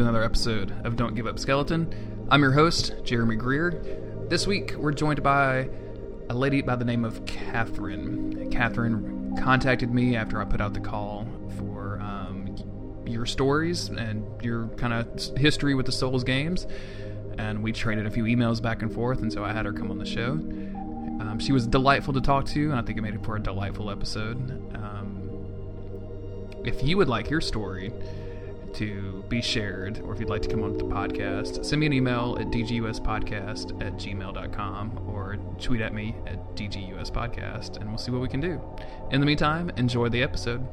Another episode of Don't Give Up Skeleton. I'm your host, Jeremy Greer. This week, we're joined by a lady by the name of Katherine. Katherine contacted me after I put out the call for um, your stories and your kind of history with the Souls games. And we traded a few emails back and forth, and so I had her come on the show. Um, she was delightful to talk to, and I think it made it for a delightful episode. Um, if you would like your story to be shared, or if you'd like to come on to the podcast, send me an email at dguspodcast at gmail.com or tweet at me at dguspodcast, and we'll see what we can do. In the meantime, enjoy the episode.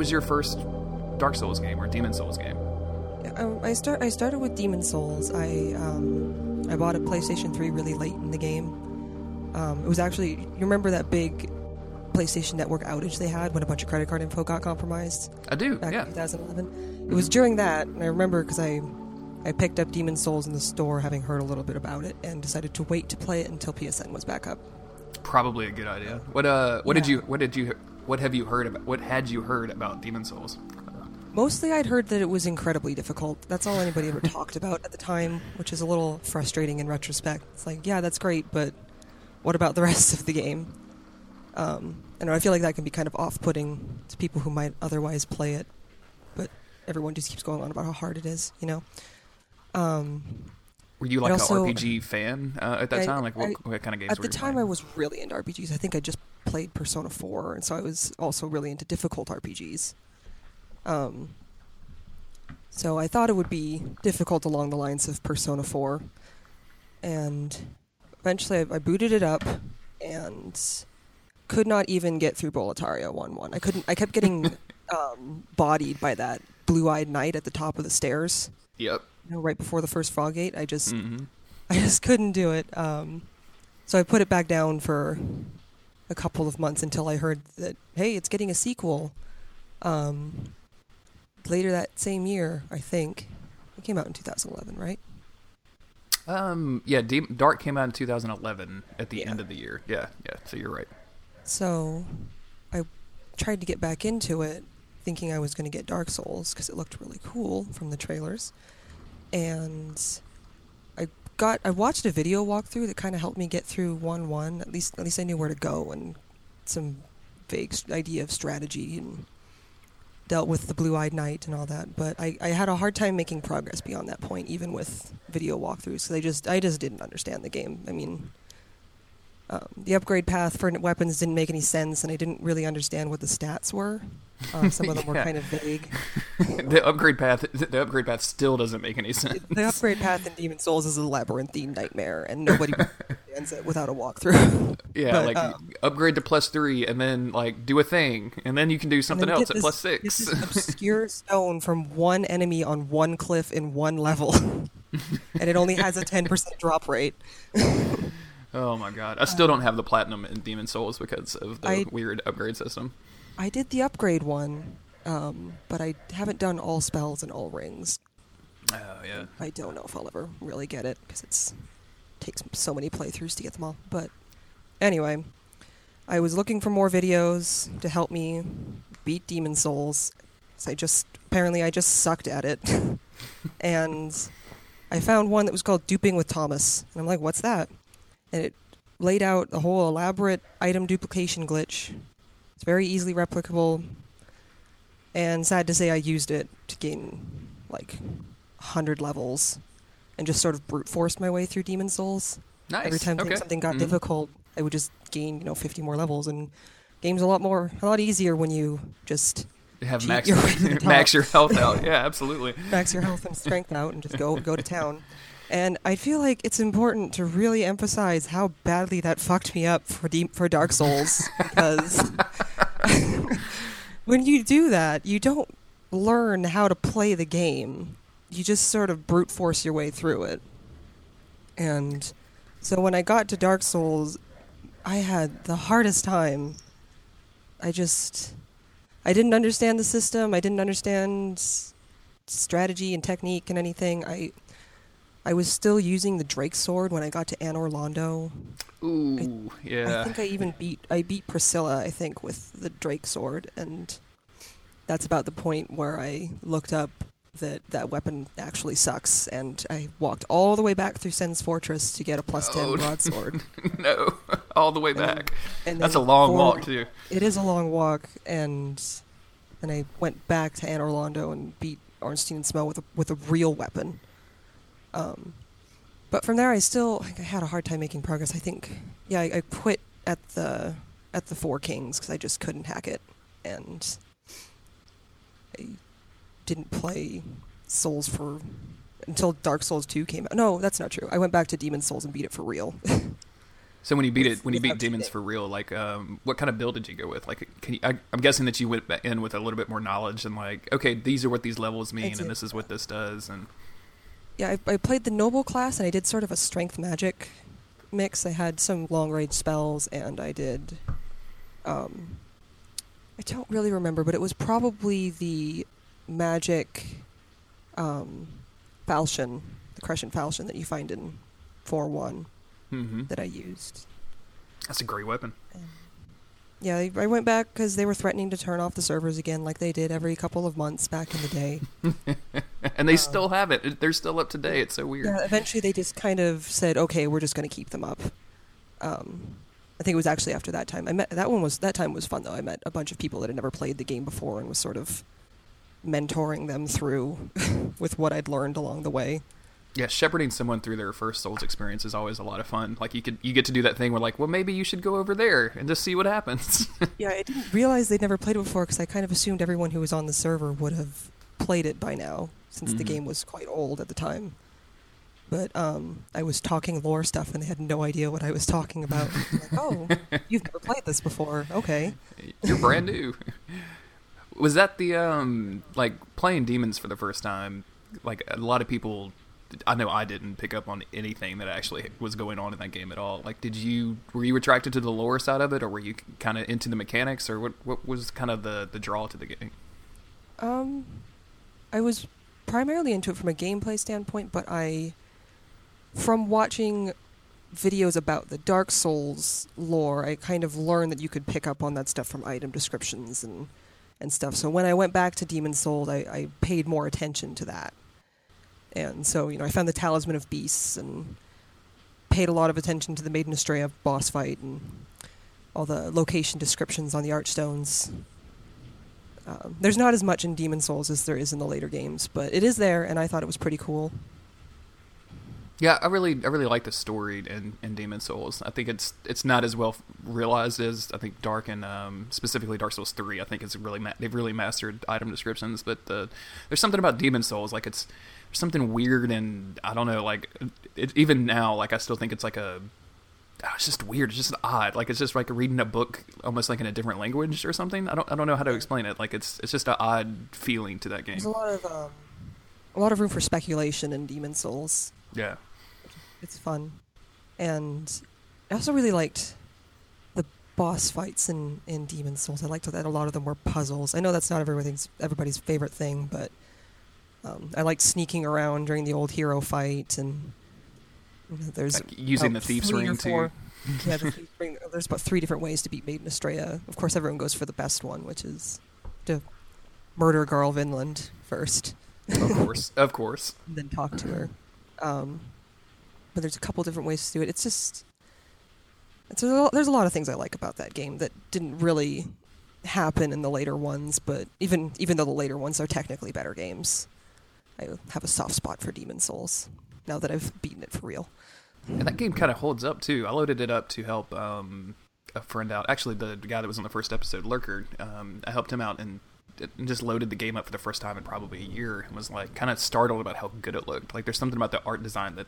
Was your first Dark Souls game or Demon Souls game? Um, I start. I started with Demon Souls. I um, I bought a PlayStation 3 really late in the game. Um, it was actually you remember that big PlayStation Network outage they had when a bunch of credit card info got compromised I do, back yeah. in 2011. It was during that, and I remember because I I picked up Demon Souls in the store, having heard a little bit about it, and decided to wait to play it until PSN was back up. Probably a good idea. What uh what did you what did you what have you heard about what had you heard about Demon Souls? Mostly, I'd heard that it was incredibly difficult. That's all anybody ever talked about at the time, which is a little frustrating in retrospect. It's like, yeah, that's great, but what about the rest of the game? Um, and I feel like that can be kind of off-putting to people who might otherwise play it, but everyone just keeps going on about how hard it is, you know. Um, Were you like an RPG fan uh, at that I- time? Like what, I- what kind of games at the time, playing? I was really into RPGs. I think I just played Persona 4, and so I was also really into difficult RPGs. Um, so I thought it would be difficult along the lines of Persona 4, and eventually I, I booted it up and could not even get through Boletaria 1-1. I couldn't. I kept getting um, bodied by that blue-eyed knight at the top of the stairs. Yep. Know, right before the first frog gate. I just hmm I just couldn't do it. Um, so I put it back down for a couple of months until I heard that hey, it's getting a sequel. Um, later that same year, I think it came out in 2011, right? Um yeah, Dark came out in 2011 at the Yeah. end of the year. Yeah, yeah. So you're right. So I tried to get back into it, thinking I was going to get Dark Souls because it looked really cool from the trailers, and I got I watched a video walkthrough that kind of helped me get through one one. At least at least I knew where to go and some vague idea of strategy and dealt with the blue-eyed knight and all that. But I, I had a hard time making progress beyond that point, even with video walkthroughs. So they just I just didn't understand the game. I mean, um, the upgrade path for weapons didn't make any sense, and I didn't really understand what the stats were. Um, some of them were kind of vague. the upgrade path the upgrade path still doesn't make any sense. The upgrade path in Demon Souls is a labyrinthine nightmare, and nobody ends it without a walkthrough. Yeah, But, like um, upgrade to plus three, and then like do a thing, and then you can do something else at this- six. this obscure stone from one enemy on one cliff in one level, and it only has a ten percent drop rate. oh my god, I still don't have the platinum in Demon Souls because of the I- weird upgrade system. I did the upgrade one, um, but I haven't done all spells and all rings. Oh yeah. I don't know if I'll ever really get it because it's takes so many playthroughs to get them all. But anyway, I was looking for more videos to help me beat Demon Souls. So I just apparently I just sucked at it, and I found one that was called Duping with Thomas, and I'm like, what's that? And it laid out a whole elaborate item duplication glitch. It's very easily replicable, and sad to say, I used it to gain like 100 levels and just sort of brute forced my way through Demon Souls. Nice. Every time okay. something got Mhm. difficult, I would just gain, you know, 50 more levels and game's a lot more a lot easier when you just have max your way to the max your health out. Yeah, absolutely. max your health and strength out and just go go to town. And I feel like it's important to really emphasize how badly that fucked me up for Deep, for Dark Souls because when you do that, you don't learn how to play the game. You just sort of brute force your way through it. And so when I got to Dark Souls, I had the hardest time. I just I didn't understand the system. I didn't understand strategy and technique and anything. I I was still using the Drake sword when I got to Anor Londo. Ooh, yeah. I think I even beat I beat Priscilla. I think with the Drake sword, and that's about the point where I looked up that that weapon actually sucks, and I walked all the way back through Sen's Fortress to get a plus ten Oh. broadsword. no, all the way And then- back. and That's a long for- walk too. It is a long walk, and then I went back to Anor Londo and beat Ornstein and Smough with a, with a real weapon. Um, but from there, I still I had a hard time making progress. I think, yeah, I, I quit at the at the Four Kings because I just couldn't hack it, and I didn't play Souls for until Dark Souls Two came out. No, that's not true. I went back to Demon Souls and beat it for real. So when you beat it, when you beat demons for real, like, um, what kind of build did you go with? Like, can you, I, I'm guessing that you went in with a little bit more knowledge and like, okay, these are what these levels mean, and this is what this does, and Yeah, I, I played the noble class and I did sort of a strength magic mix. I had some long range spells and I did. Um, I don't really remember, but it was probably the magic um, falchion, the Crescent falchion that you find in 4 1 hmm that I used. that's a great weapon. Yeah, I, went back because they were threatening to turn off the servers again, like they did every couple of months back in the day. and they still have it. They're still up to date. It's so weird. Yeah, eventually they just kind of said, "Okay, we're just going to keep them up." Um, I think it was actually after that time. I met that one was that time was fun though. I met a bunch of people that had never played the game before and was sort of mentoring them through with what I'd learned along the way. Yeah, shepherding someone through their first Souls experience is always a lot of fun. Like you could, you get to do that thing where like, well, maybe you should go over there and just see what happens. Yeah, I didn't realize they'd never played it before because I kind of assumed everyone who was on the server would have played it by now, since the Mhm. game was quite old at the time. But um, I was talking lore stuff, and they had no idea what I was talking about. like, oh, you've never played this before? Okay. You're brand new. Was that the um like playing demons for the first time? Like a lot of people, I know I didn't pick up on anything that actually was going on in that game at all. Like, did you were you attracted to the lore side of it, or were you kind of into the mechanics, or what? What was kind of the the draw to the game? Um, I was primarily into it from a gameplay standpoint, but I, from watching videos about the Dark Souls lore, I kind of learned that you could pick up on that stuff from item descriptions and and stuff. So when I went back to Demon Souls, I, I paid more attention to that, and so you know I found the Talisman of Beasts and paid a lot of attention to the Maiden Astraea boss fight and all the location descriptions on the archstones. Um, there's not as much in Demon Souls as there is in the later games, but it is there, and I thought it was pretty cool. Yeah, I really, I really like the story in, in Demon Souls. I think it's it's not as well realized as I think Dark and um, specifically Dark Souls Three. I think it's really ma- they've really mastered item descriptions. But the, there's something about Demon Souls, like it's something weird and I don't know, like it, even now, like I still think it's like a ah, it's just weird. It's just odd. Like it's just like reading a book almost like in a different language or something. I don't I don't know how to explain it. Like it's it's just an odd feeling to that game. There's a lot of um, a lot of room for speculation in Demon Souls. Yeah. It's fun, and I also really liked the boss fights in, in Demon Souls. I liked that a lot of them were puzzles. I know that's not everybody's everybody's favorite thing, but um, I liked sneaking around during the old hero fight, and you know, there's Like using the thief's ring too. yeah, the thief's ring. There's about three different ways to beat Maiden Astraea. Of course, everyone goes for the best one, which is to murder Garl Vinland first, Of course, of course. and then talk to her. Um, but there's a couple different ways to do it. It's just it's a, there's a lot of things I like about that game that didn't really happen in the later ones. But even even though the later ones are technically better games, I have a soft spot for Demon Souls now that I've beaten it for real. And that game kind of holds up too. I loaded it up to help um, a friend out. Actually, the guy that was on the first episode, Lurker, um, I helped him out and, just loaded the game up for the first time in probably a year and was like kind of startled about how good it looked. Like there's something about the art design that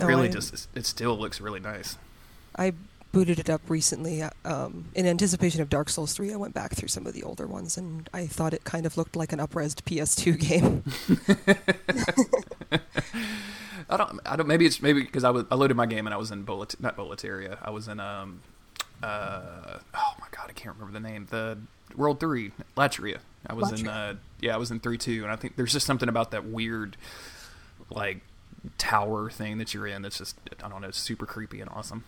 Oh, really I- just it still looks really nice. I booted it up recently uh, um, in anticipation of Dark Souls 3. I went back through some of the older ones and I thought it kind of looked like an upresed PS2 game. I don't. I don't. Maybe it's maybe because I was I loaded my game and I was in Bolet not Boletaria. I was in um. Uh, oh my god, I can't remember the name. The World Three, Latria. I was in Latria. uh, yeah, I was in three two, and I think there's just something about that weird, like tower thing that you're in that's just I don't know, super creepy and awesome.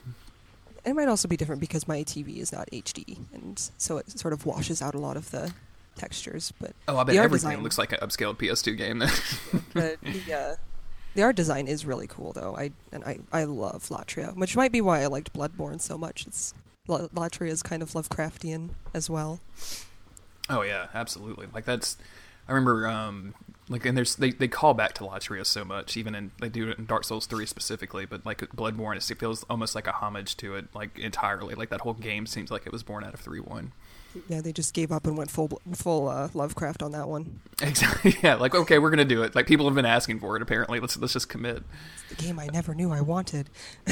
It might also be different because my TV is not HD, and so it sort of washes out a lot of the textures. But Oh, I bet everything design, looks like an upscaled PS2 game. the, the, uh, the art design is really cool, though. I and I, I love Latria, which might be why I liked Bloodborne so much. It's Latria is kind of Lovecraftian as well. Oh yeah, absolutely. Like that's I remember um like and there's they, they call back to Latria so much, even in they do it in Dark Souls three specifically, but like Bloodborne it feels almost like a homage to it like entirely. Like that whole game seems like it was born out of three one. Yeah, they just gave up and went full full uh, Lovecraft on that one. Exactly. Yeah, like okay, we're gonna do it. Like people have been asking for it apparently. Let's let's just commit. It's the game I never knew I wanted.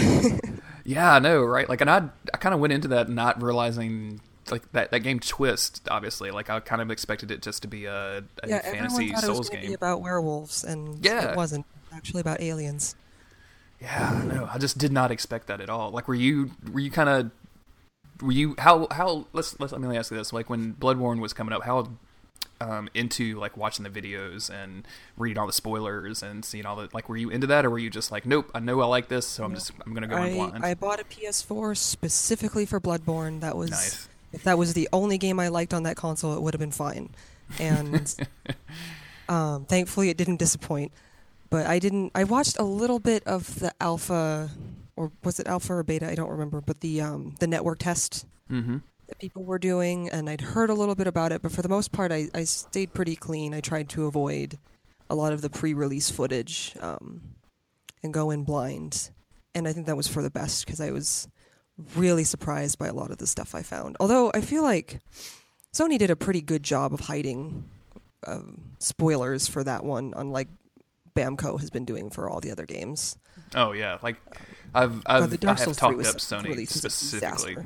Yeah, I know, right? Like and I I kinda went into that not realizing like that, that game twist, obviously. Like I kind of expected it just to be a, a yeah, fantasy everyone it was Souls game. be about werewolves, and Yeah. it wasn't. Actually, about aliens. Yeah, I know. I just did not expect that at all. Like, were you were you kind of were you how how let's let's let me ask you this. Like when Bloodborne was coming up, how um, into like watching the videos and reading all the spoilers and seeing all the like were you into that or were you just like nope I know I like this so I'm No. just I'm gonna go in I, blind I bought a PS4 specifically for Bloodborne. That was nice if that was the only game I liked on that console, it would have been fine. And um, thankfully, it didn't disappoint. But I didn't. I watched a little bit of the alpha, or was it alpha or beta? I don't remember. But the um, the network test mm-hmm that people were doing, and I'd heard a little bit about it. But for the most part, I, I stayed pretty clean. I tried to avoid a lot of the pre-release footage um, and go in blind. And I think that was for the best because I was really surprised by a lot of the stuff I found. Although I feel like Sony did a pretty good job of hiding um, spoilers for that one, unlike Bamco has been doing for all the other games. oh yeah like I've I've I have talked up Sony specifically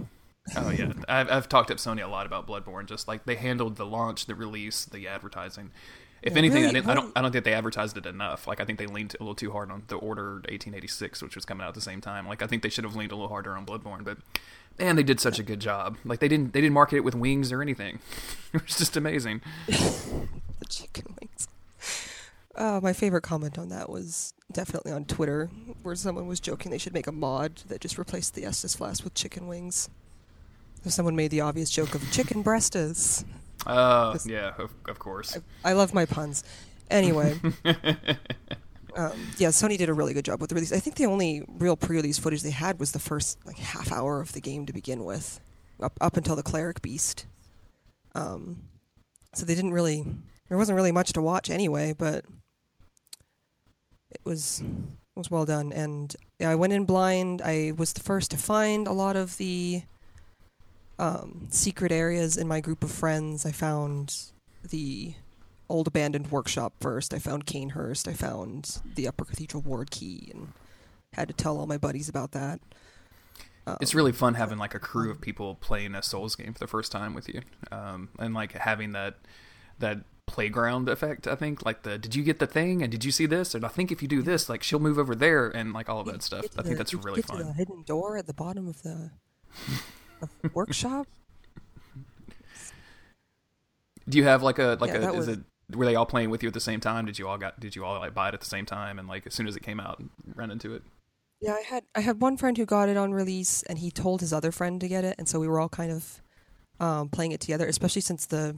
oh yeah I've, I've talked up Sony a lot about Bloodborne just like they handled the launch the release the advertising if anything I, really- didn't, I don't I don't think they advertised it enough like I think they leaned a little too hard on the Order 1886 which was coming out at the same time like I think they should have leaned a little harder on Bloodborne but man they did such a good job like they didn't they didn't market it with wings or anything it was just amazing the chicken wings. Uh, my favorite comment on that was definitely on Twitter, where someone was joking they should make a mod that just replaced the Estus flask with chicken wings. So someone made the obvious joke of chicken breastas. Uh yeah of, of course I, I love my puns. Anyway, um, yeah, Sony did a really good job with the release. I think the only real pre-release footage they had was the first like half hour of the game to begin with, up up until the cleric beast. Um, so they didn't really. There wasn't really much to watch anyway, but it was it was well done. And yeah, I went in blind. I was the first to find a lot of the um, secret areas in my group of friends. I found the old abandoned workshop first. I found Cainhurst. I found the Upper Cathedral Ward Key, and had to tell all my buddies about that. Um, it's really fun having like a crew of people playing a Souls game for the first time with you, um, and like having that that playground effect. I think like the did you get the thing and did you see this and I think if you do this like she'll move over there and like all of that stuff. I think that's really fun. hidden door at the bottom of the workshop. Do you have like a like Yeah, a is was- it were they all playing with you at the same time? Did you all got did you all like buy it at the same time and like as soon as it came out run into it? Yeah, I had I had one friend who got it on release, and he told his other friend to get it, and so we were all kind of um, playing it together. Especially since the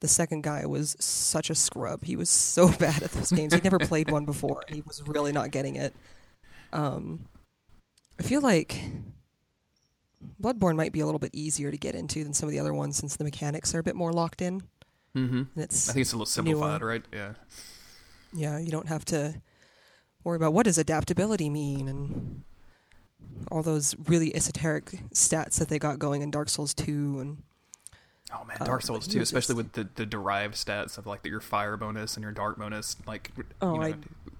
the second guy was such a scrub. He was so bad at those games. He'd never played one before, he was really not getting it. Um, I feel like Bloodborne might be a little bit easier to get into than some of the other ones, since the mechanics are a bit more locked in. Mm-hmm. And it's I think it's a little simplified, right? Yeah. yeah, you don't have to worry about what does adaptability mean and all those really esoteric stats that they got going in Dark Souls 2 and Oh man, Uh, Dark Souls too, especially just- with the, the derived stats of like the, your fire bonus and your dark bonus. Like, Oh, you know,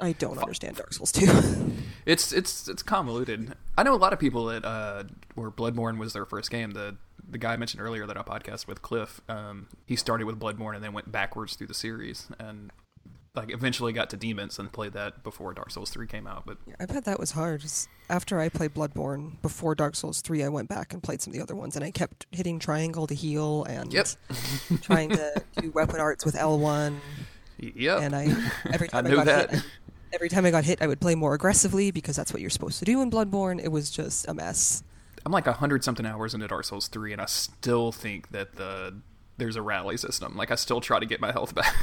I I don't understand Dark Souls 2. It's it's it's convoluted. I know a lot of people that uh, where Bloodborne was their first game. The the guy I mentioned earlier that I podcast with Cliff, um, he started with Bloodborne and then went backwards through the series. And like eventually got to demons and played that before Dark Souls three came out. But I bet that was hard. After I played Bloodborne before Dark Souls 3, I went back and played some of the other ones, and I kept hitting triangle to heal and Yep. trying to do weapon arts with L1. yep, And I every time I, knew got that. hit, I, every time I got hit, I would play more aggressively because that's what you're supposed to do in Bloodborne. It was just a mess. I'm like a hundred something hours into Dark Souls three, and I still think that the there's a rally system. Like I still try to get my health back.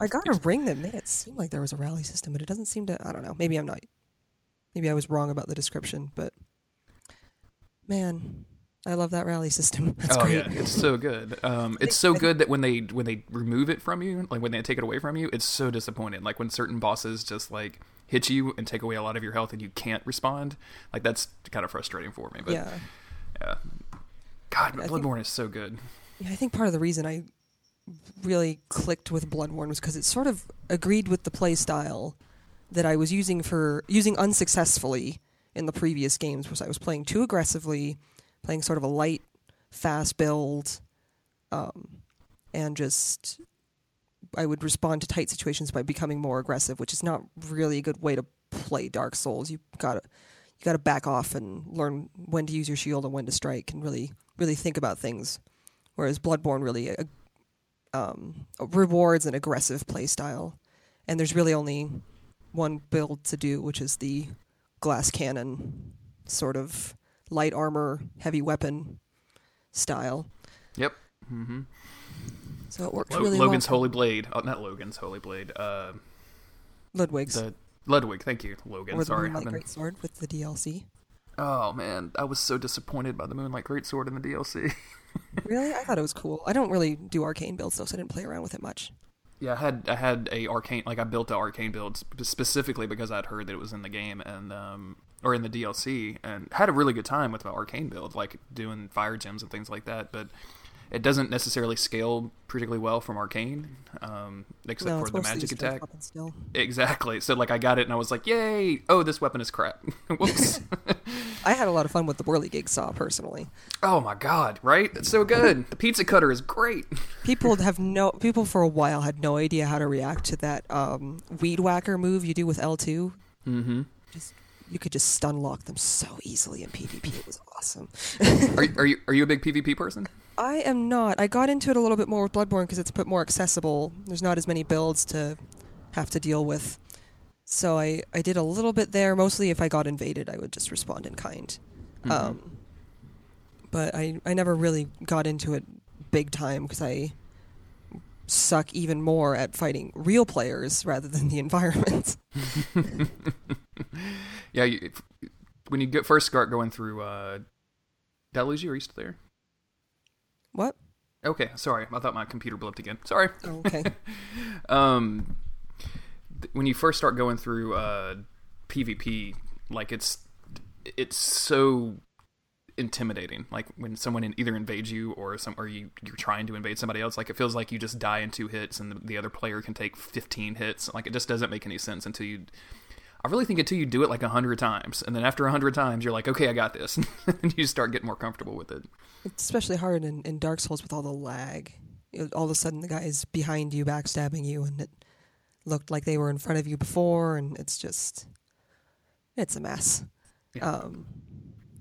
I got a ring that made it seem like there was a rally system, but it doesn't seem to. I don't know. Maybe I'm not. Maybe I was wrong about the description, but man, I love that rally system. That's oh great. yeah, it's so good. Um, it's so good that when they when they remove it from you, like when they take it away from you, it's so disappointing. Like when certain bosses just like hit you and take away a lot of your health and you can't respond. Like that's kind of frustrating for me. But yeah. yeah. God, but I think- Bloodborne is so good. Yeah, I think part of the reason I really clicked with Bloodborne was because it sort of agreed with the play style that I was using for using unsuccessfully in the previous games, was I was playing too aggressively, playing sort of a light, fast build, um, and just I would respond to tight situations by becoming more aggressive, which is not really a good way to play Dark Souls. You gotta you gotta back off and learn when to use your shield and when to strike, and really really think about things whereas Bloodborne really uh, um, rewards an aggressive playstyle. And there's really only one build to do, which is the glass cannon sort of light armor, heavy weapon style. Yep. Mm-hmm. So it works Lo- really Logan's well. Holy Blade. Oh, not Logan's Holy Blade. Uh, Ludwig's the Ludwig. Thank you, Logan. or the Sorry. Moonlight been- Great Sword with the DLC. Oh man, I was so disappointed by the Moonlight Greatsword in the DLC. really, I thought it was cool. I don't really do arcane builds though, so I didn't play around with it much. Yeah, I had I had a arcane like I built the arcane build specifically because I'd heard that it was in the game and um or in the DLC and had a really good time with my arcane build, like doing fire gems and things like that. But it doesn't necessarily scale particularly well from arcane, um, except no, for the magic attack. Exactly. So like I got it and I was like, yay! Oh, this weapon is crap. Whoops. I had a lot of fun with the whirligig saw personally. oh my god! Right? It's so good. The pizza cutter is great. People have no people for a while had no idea how to react to that um, weed whacker move you do with L two. Mm-hmm. Just you could just stun lock them so easily in PvP. It was awesome. Are, are you are you a big PvP person? I am not. I got into it a little bit more with Bloodborne because it's a bit more accessible. There's not as many builds to have to deal with. So I, I did a little bit there. Mostly if I got invaded, I would just respond in kind. Um, but I, I never really got into it big time because I suck even more at fighting real players rather than the environment. Yeah, you, when you get first start going through, uh, did I lose you? Are you still there? what? Okay, sorry. I thought my computer blipped again. Sorry. Oh, okay. Um, when you first start going through uh, PvP, like it's it's so intimidating. Like when someone either invades you or some or you you're trying to invade somebody else. Like it feels like you just die in two hits and the, the other player can take 15 hits. Like it just doesn't make any sense until you. I really think until you do it like a hundred times, and then after a hundred times, you're like, okay, I got this, and you start getting more comfortable with it. It's especially hard in, in Dark Souls with all the lag. All of a sudden, the guy is behind you, backstabbing you, and it looked like they were in front of you before, and it's just, it's a mess. Yeah. Um,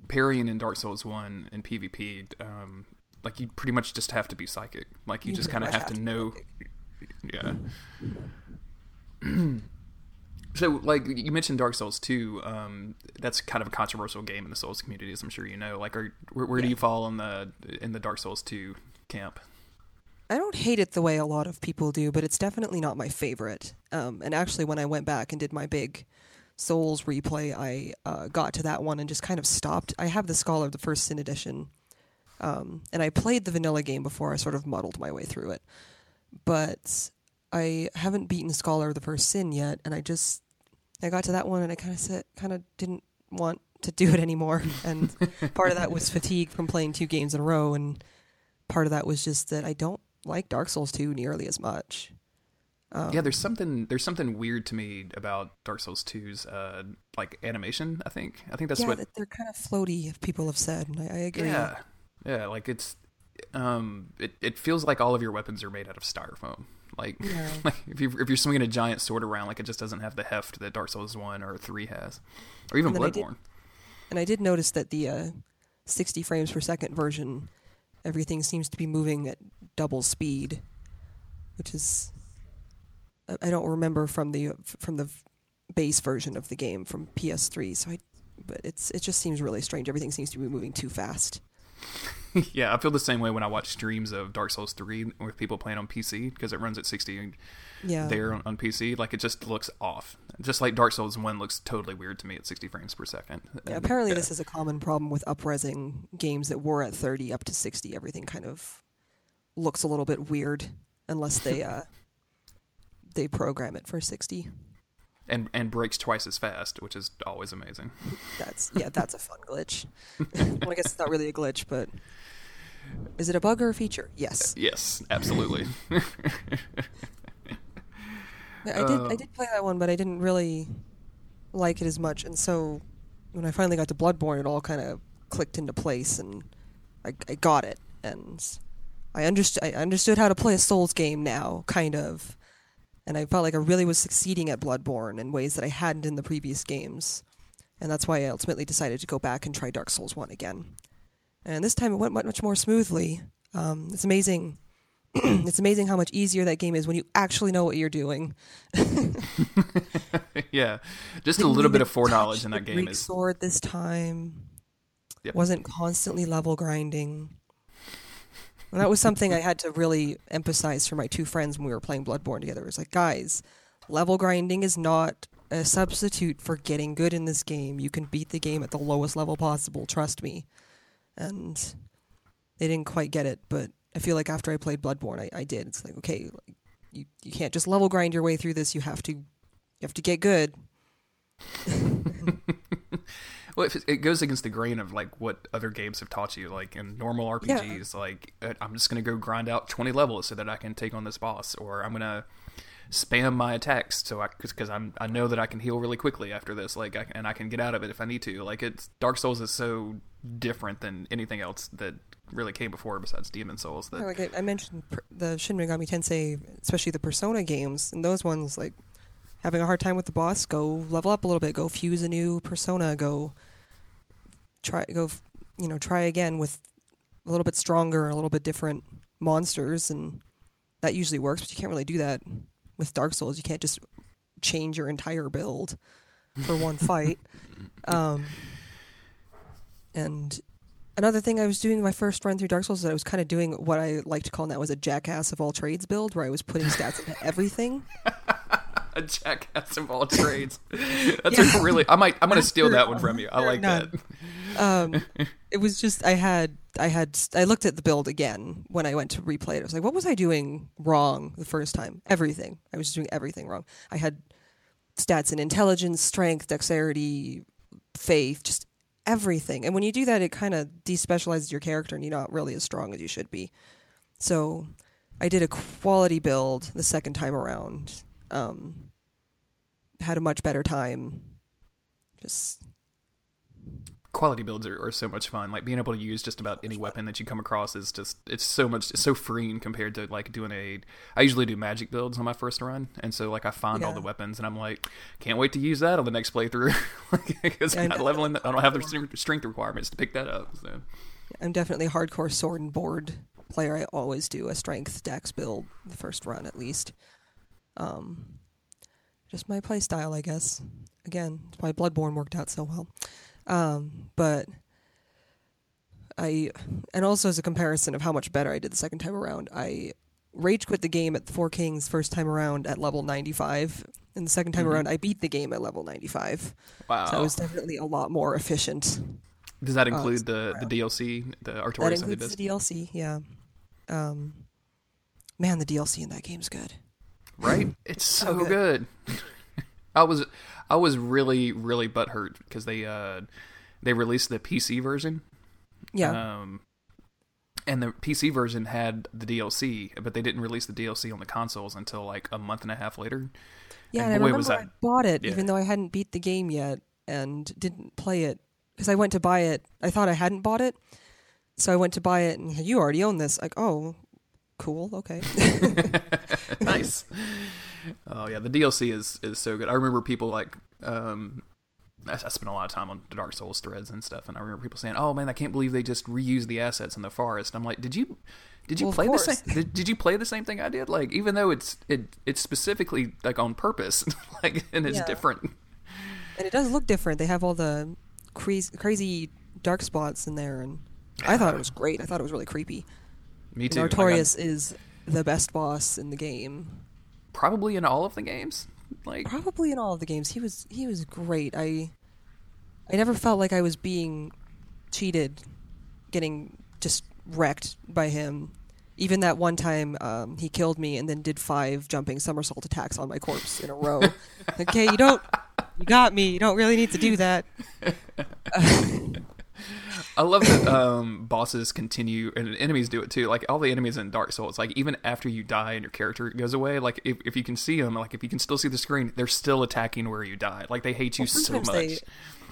parrying in Dark Souls One in PvP, um, like you pretty much just have to be psychic. Like you, You just kind of have to have to know. Yeah. so, like you mentioned Dark Souls Two, um, that's kind of a controversial game in the Souls community, as I'm sure you know. Like, are, where, where do you fall in the in the Dark Souls Two camp? I don't hate it the way a lot of people do, but it's definitely not my favorite. Um, and actually, when I went back and did my big Souls replay, I uh, got to that one and just kind of stopped. I have the Scholar of the First Sin edition, um, and I played the vanilla game before I sort of muddled my way through it. But I haven't beaten Scholar of the First Sin yet, and I just I got to that one and I kind of said, kind of didn't want to do it anymore. And part of that was fatigue from playing two games in a row, and part of that was just that I don't like Dark Souls 2 nearly as much. Um, yeah, there's something there's something weird to me about Dark Souls 2's uh, like animation. I think I think that's yeah, what they're kind of floaty, if people have said, and I, I agree. Yeah, yeah. Like it's, um, it it feels like all of your weapons are made out of styrofoam. Like, Yeah. like if you if you're swinging a giant sword around, like it just doesn't have the heft that Dark Souls one or three has, or even And then I did- Bloodborne. And I did notice that the uh, 60 frames per second version, everything seems to be moving at double speed, which is I- don't remember from the from the base version of the game from PS3. So I, but it's it just seems really strange. Everything seems to be moving too fast. yeah, I feel the same way when I watch streams of Dark Souls 3 with people playing on PC because it runs at 60 Yeah. there on, on PC. Like it just looks off. Just like Dark Souls 1 looks totally weird to me at 60 frames per second. Yeah, And, apparently, yeah. this is a common problem with upresing games that were at 30 up to 60. Everything kind of looks a little bit weird unless they uh, they program it for 60. and and breaks twice as fast, which is always amazing. That's yeah, that's a fun glitch. well, I guess it's not really a glitch, but is it a bug or a feature? Yes. Yes, absolutely. I did. Uh, I did play that one, but I didn't really like it as much. And so when I finally got to Bloodborne, it all kind of clicked into place, and I, I got it. And I understood. I understood how to play a Souls game now, kind of. And I felt like I really was succeeding at Bloodborne in ways that I hadn't in the previous games. And that's why I ultimately decided to go back and try Dark Souls 1 again. And this time it went much, much more smoothly. Um, it's amazing. it's amazing how much easier that game is when you actually know what you're doing. yeah, just a little bit of foreknowledge in that game Greek is sword this time. Yep. Wasn't constantly level grinding. And that was something I had to really emphasize for my two friends when we were playing Bloodborne together. It was like, guys, level grinding is not a substitute for getting good in this game. You can beat the game at the lowest level possible, trust me. And they didn't quite get it, but I feel like after I played Bloodborne, I, I did. It's like, okay, like, you, you can't just level grind your way through this. You have to you have to get good. well, it, it goes against the grain of like what other games have taught you. Like in normal RPGs, like uh, I'm just gonna go grind out 20 levels so that I can take on this boss, or I'm gonna spam my attacks so I because I'm I know that I can heal really quickly after this, like I, and I can get out of it if I need to. Like it's Dark Souls is so different than anything else that really came before besides Demon Souls. That like I, I mentioned, the Shin Megami Tensei, especially the Persona games, and those ones, like having a hard time with the boss, go level up a little bit, go fuse a new Persona, go try, go, you know, try again with a little bit stronger, a little bit different monsters, and that usually works. But you can't really do that with Dark Souls. You can't just change your entire build for one fight. Um, and another thing I was doing my first run through Dark Souls is I was kind of doing what I like to call now as a jackass of all trades build, where I was putting stats into everything. a jackass of all trades. That's Yeah. a really. I might. I'm gonna steal that one from you. I like none. that. Um, it was just I had I had I looked at the build again when I went to replay it. I was like, what was I doing wrong the first time? Everything. I was doing everything wrong. I had stats in intelligence, strength, dexterity, faith, just everything. And when you do that, it kind of despecializes your character, and you're not really as strong as you should be. So I did a quality build the second time around. Um, had a much better time. Just Quality builds are, are so much fun. Like being able to use just about any weapon that you come across is just it's so much it's so freeing compared to like doing a. I usually do magic builds on my first run, and so like I find all the weapons, and I'm like, can't wait to use that on the next playthrough because I'm not leveling. I don't have the strength- requirements to pick that up. So I'm definitely a hardcore sword and board player. I always do a strength dex build the first run at least. Um, just my play style, I guess. Again, it's why Bloodborne worked out so well. Um, but I, and also as a comparison of how much better I did the second time around, I rage quit the game at Four Kings first time around at level 95. And the second time Mhm. around, I beat the game at level 95. wow, So I was definitely a lot more efficient. does that uh, include the the DLC, the That Artorias and includes the DLC, yeah. Um, man, the DLC in that game's good. right? It's so So good. I was I was really really butthurt because they uh they released the PC version. Yeah, Um, and the PC version had the DLC, but they didn't release the DLC on the consoles until like a month and a half later. yeah. and And, I remember was I bought it yeah. even though I hadn't beat the game yet and didn't play it because I went to buy it. I thought I hadn't bought it, so I went to buy it, and you already own this. Like, oh, cool. Okay. nice. Oh yeah, the DLC is is so good. I remember people like um I, I spent a lot of time on the Dark Souls threads and stuff, and I remember people saying, "Oh man, I can't believe they just reused the assets in the forest." I'm like, "Did you, did you Well, play the same? Did, did you play the same thing I did? Like, even though it's it it's specifically like on purpose, like, and it's Yeah. different. and it does look different. They have all the crazy, crazy dark spots in there, and I thought it was great. I thought it was really creepy. Me too. Like, is the best boss in the game. probably in all of the games. Like, Probably in all of the games. He was he was great. I I never felt like I was being cheated, getting just wrecked by him. Even that one time um, he killed me and then did five jumping somersault attacks on my corpse in a row. okay, you don't you got me. You don't really need to do that. I love that um, bosses continue and enemies do it too. Like all the enemies in Dark Souls, like even after you die and your character goes away, like if, if you can see them, like if you can still see the screen, they're still attacking where you died. Like they hate you so much. they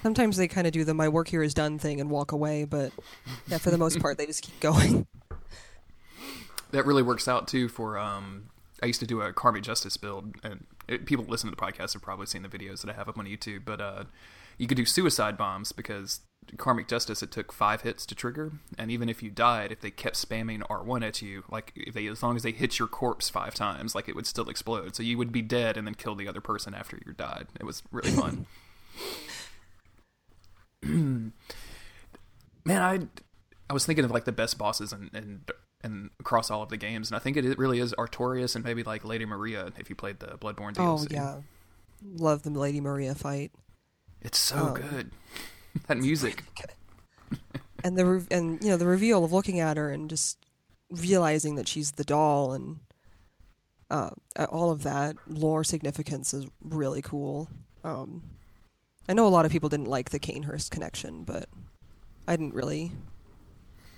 sometimes they kind of do the my work here is done thing and walk away, but yeah, for the most part they just keep going. That really works out too for. Um, I used to do a karmic justice build, and people listen to the podcast have probably seen the videos that I have up on YouTube. But uh, you could do suicide bombs because karmic justice it took five hits to trigger, and even if you died, if they kept spamming R1 at you, like if they as long as they hit your corpse five times, like it would still explode. So you would be dead and then kill the other person after you died. It was really fun. Man, I I was thinking of like the best bosses and and and across all of the games, and I think it, really is Artorias and maybe like Lady Maria if you played the Bloodborne DLC. Oh yeah, love the Lady Maria fight. it's so Oh. good. that music. and the re- and you know the reveal of looking at her and just realizing that she's the doll and uh, all of that lore significance is really cool. Um, I know a lot of people didn't like the Cainhurst connection, but I didn't really.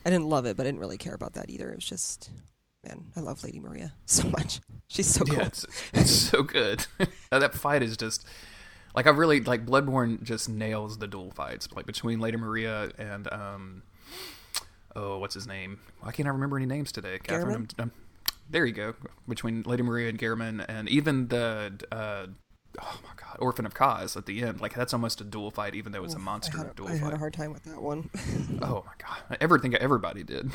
I didn't love it, but I didn't really care about that either. It was just, man, I love Lady Maria so much. She's so cool. Yeah, it's it's so good. that fight is just like I really like Bloodborne just nails the duel fights like between Lady Maria and um oh what's his name? Why can't I remember any names today? Katherine. I'm, I'm- there you go. Between Lady Maria and Gehrman and even the uh oh my god, Orphan of Kos at the end. Like that's almost a dual fight even though it's a monster I had, duel I had fight. a hard time with that one. Oh my god. Everything everybody did.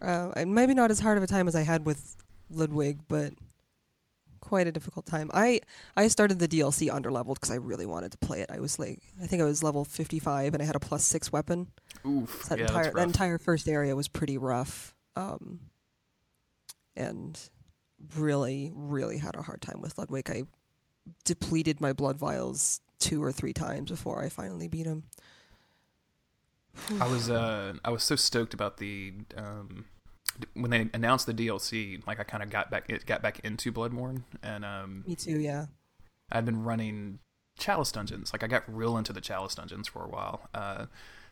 Uh, and maybe not as hard of a time as I had with Ludwig, but quite a difficult time. I I started the DLC under underleveled because I really wanted to play it. I was like, I think I was level 55, and I had a plus six weapon. Oof. So that yeah, entire that entire first area was pretty rough, um, and really really had a hard time with Ludwig. I depleted my blood vials two or three times before I finally beat him. I was uh I was so stoked about the um when they announced the DLC, like I kind of got back it got back into Bloodborne and um Me too. Yeah. I've been running Chalice dungeons. Like I got real into the Chalice dungeons for a while. Uh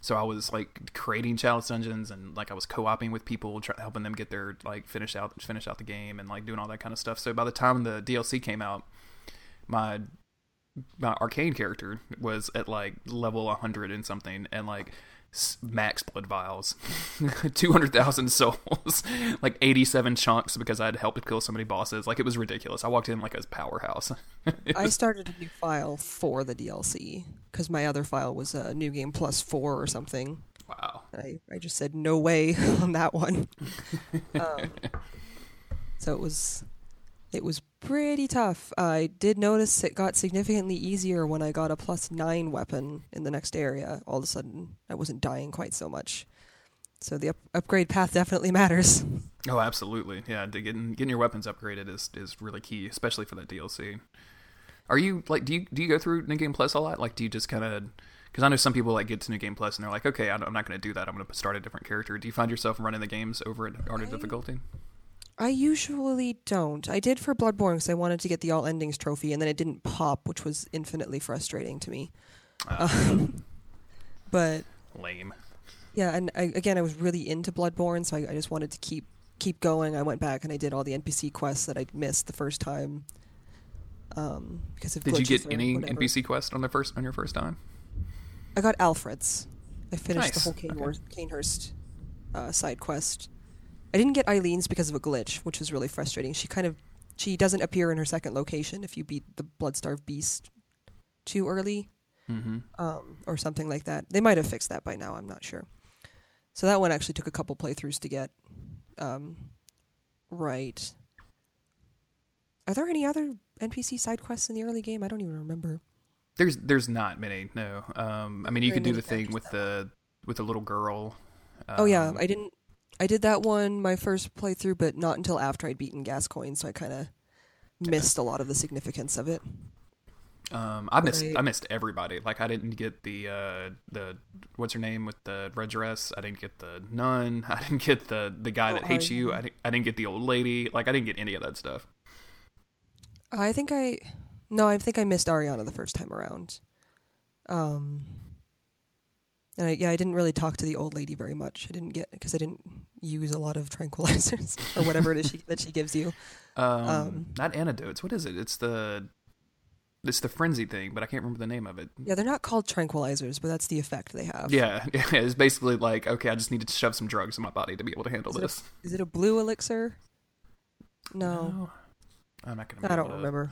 so I was like creating Chalice dungeons and like I was co-oping with people, try, helping them get their like finish out finish out the game and like doing all that kind of stuff. So by the time the DLC came out, my my arcane character was at like level 100 and something and like max blood vials. 200,000 souls. Like 87 chunks because I'd helped kill so many bosses. Like it was ridiculous. I walked in like a powerhouse. I was- started a new file for the DLC because my other file was a new game plus four or something. wow. I, I just said no way on that one. um, so it was it was pretty tough. I did notice it got significantly easier when I got a plus nine weapon in the next area. All of a sudden, I wasn't dying quite so much. So the up- upgrade path definitely matters. oh absolutely yeah getting getting your weapons upgraded is is really key especially for that DLC are you like do you do you go through New Game Plus a lot like do you just kind of because I know some people like get to New Game Plus and they're like okay I'm not going to do that I'm going to start a different character do you find yourself running the games over at of I- Difficulty I usually don't. I did for Bloodborne because I wanted to get the All Endings trophy, and then it didn't pop, which was infinitely frustrating to me. Um, but lame yeah, and I, again, I was really into Bloodborne, so I, I just wanted to keep keep going. I went back and I did all the NPC quests that I'd missed the first time. Um, because of Did you get any whatever. NPC quest on the first on your first time? I got Alfred's. I finished the Nice, whole okay. Cainhurst, Cainhurst uh, side quest. I didn't get Eileen's because of a glitch, which was really frustrating. She kind of she doesn't appear in her second location if you beat the Bloodstarved Beast too early, Mm-hmm. um, or something like that. They might have fixed that by now. I'm not sure. So that one actually took a couple playthroughs to get um, right. Are there any other NPC side quests in the early game? I don't even remember. There's there's not many. No. Um. I mean, you could do the thing with the with the little girl. oh yeah, Um, I didn't. I did that one my first playthrough, but not until after I'd beaten Gascoigne, so I kind of missed a lot of the significance of it. Um, I missed Right. I missed everybody. Like I didn't get the uh the what's her name with the red dress. I didn't get the nun. I didn't get the the guy Oh, that hates you. I didn't I didn't get the old lady. Like I didn't get any of that stuff. I think I no, I think I missed Arianna the first time around. Um, and I, yeah, I didn't really talk to the old lady very much. I didn't get because I didn't use a lot of tranquilizers or whatever it is she, that she gives you. Um, Um, not antidotes. What is it? It's the it's the frenzy thing, but I can't remember the name of it. Yeah, they're not called tranquilizers, but that's the effect they have. Yeah, yeah, it's basically like okay, I just need to shove some drugs in my body to be able to handle Is it a- this. Is it a blue elixir? No, I'm not gonna. I don't to- remember.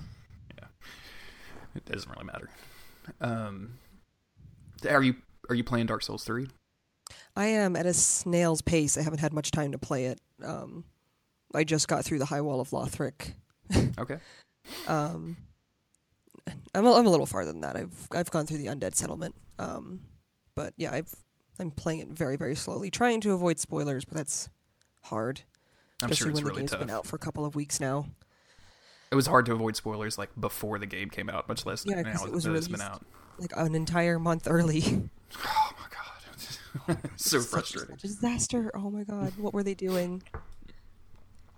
It doesn't really matter. Um, are you are you playing Dark Souls three? I am at a snail's pace. I haven't had much time to play it. Um, I just got through the High Wall of Lothric. Okay. Um, I'm a, I'm a little farther than that. I've I've gone through the undead settlement. Um, but yeah, I've I'm playing it very very slowly, trying to avoid spoilers, but that's hard, I'm especially sure it's when the really game's tough. been out for a couple of weeks now. It was hard to avoid spoilers like before the game came out, much less Yeah, now it was that it's been out. Like an entire month early. Oh my god, so frustrating. disaster. Oh my god, what were they doing?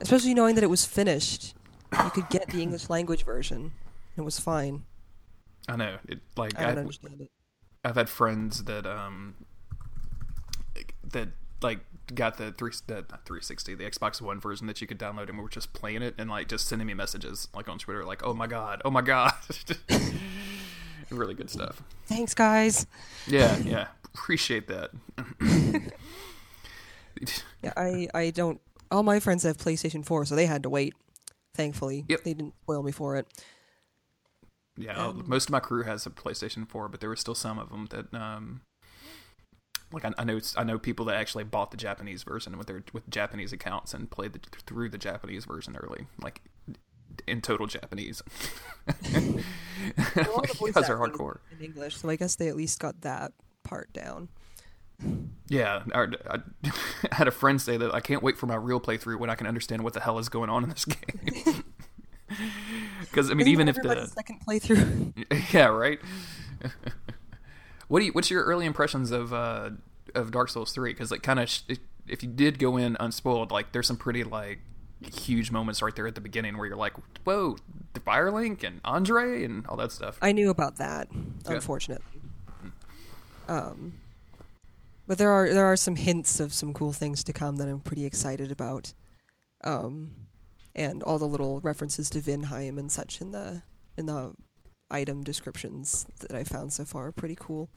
Especially knowing that it was finished. You could get the English language version. It was fine. I know. It like I don't I've, understand it. I've had friends that um that like got the three that not 360 the Xbox One version that you could download and we were just playing it and like just sending me messages like on Twitter like oh my god oh my god really good stuff Thanks, guys. yeah yeah appreciate that Yeah, I, I don't. All my friends have PlayStation 4, so they had to wait. Thankfully, Yep. they didn't spoil me for it. yeah Um, most of my crew has a PlayStation 4 but there were still some of them that um like I, I know I know people that actually bought the Japanese version with their with Japanese accounts and played the, through the Japanese version early like in total Japanese. Well, all the Like, voice you guys are hardcore. in English, so I guess they at least got that part down. Yeah, I, I, I had a friend say that I can't wait for my real playthrough when I can understand what the hell is going on in this game. Because I mean, even if the second playthrough, yeah, right. what do you? What's your early impressions of uh, of Dark Souls three? Because like, kind of, sh- if you did go in unspoiled, like, there's some pretty like huge moments right there at the beginning where you're like, whoa, the Firelink and Andre and all that stuff. I knew about that. Yeah. Unfortunately, um, but there are there are some hints of some cool things to come that I'm pretty excited about. Um, and all the little references to Vinheim and such in the in the item descriptions that I found so far are pretty cool.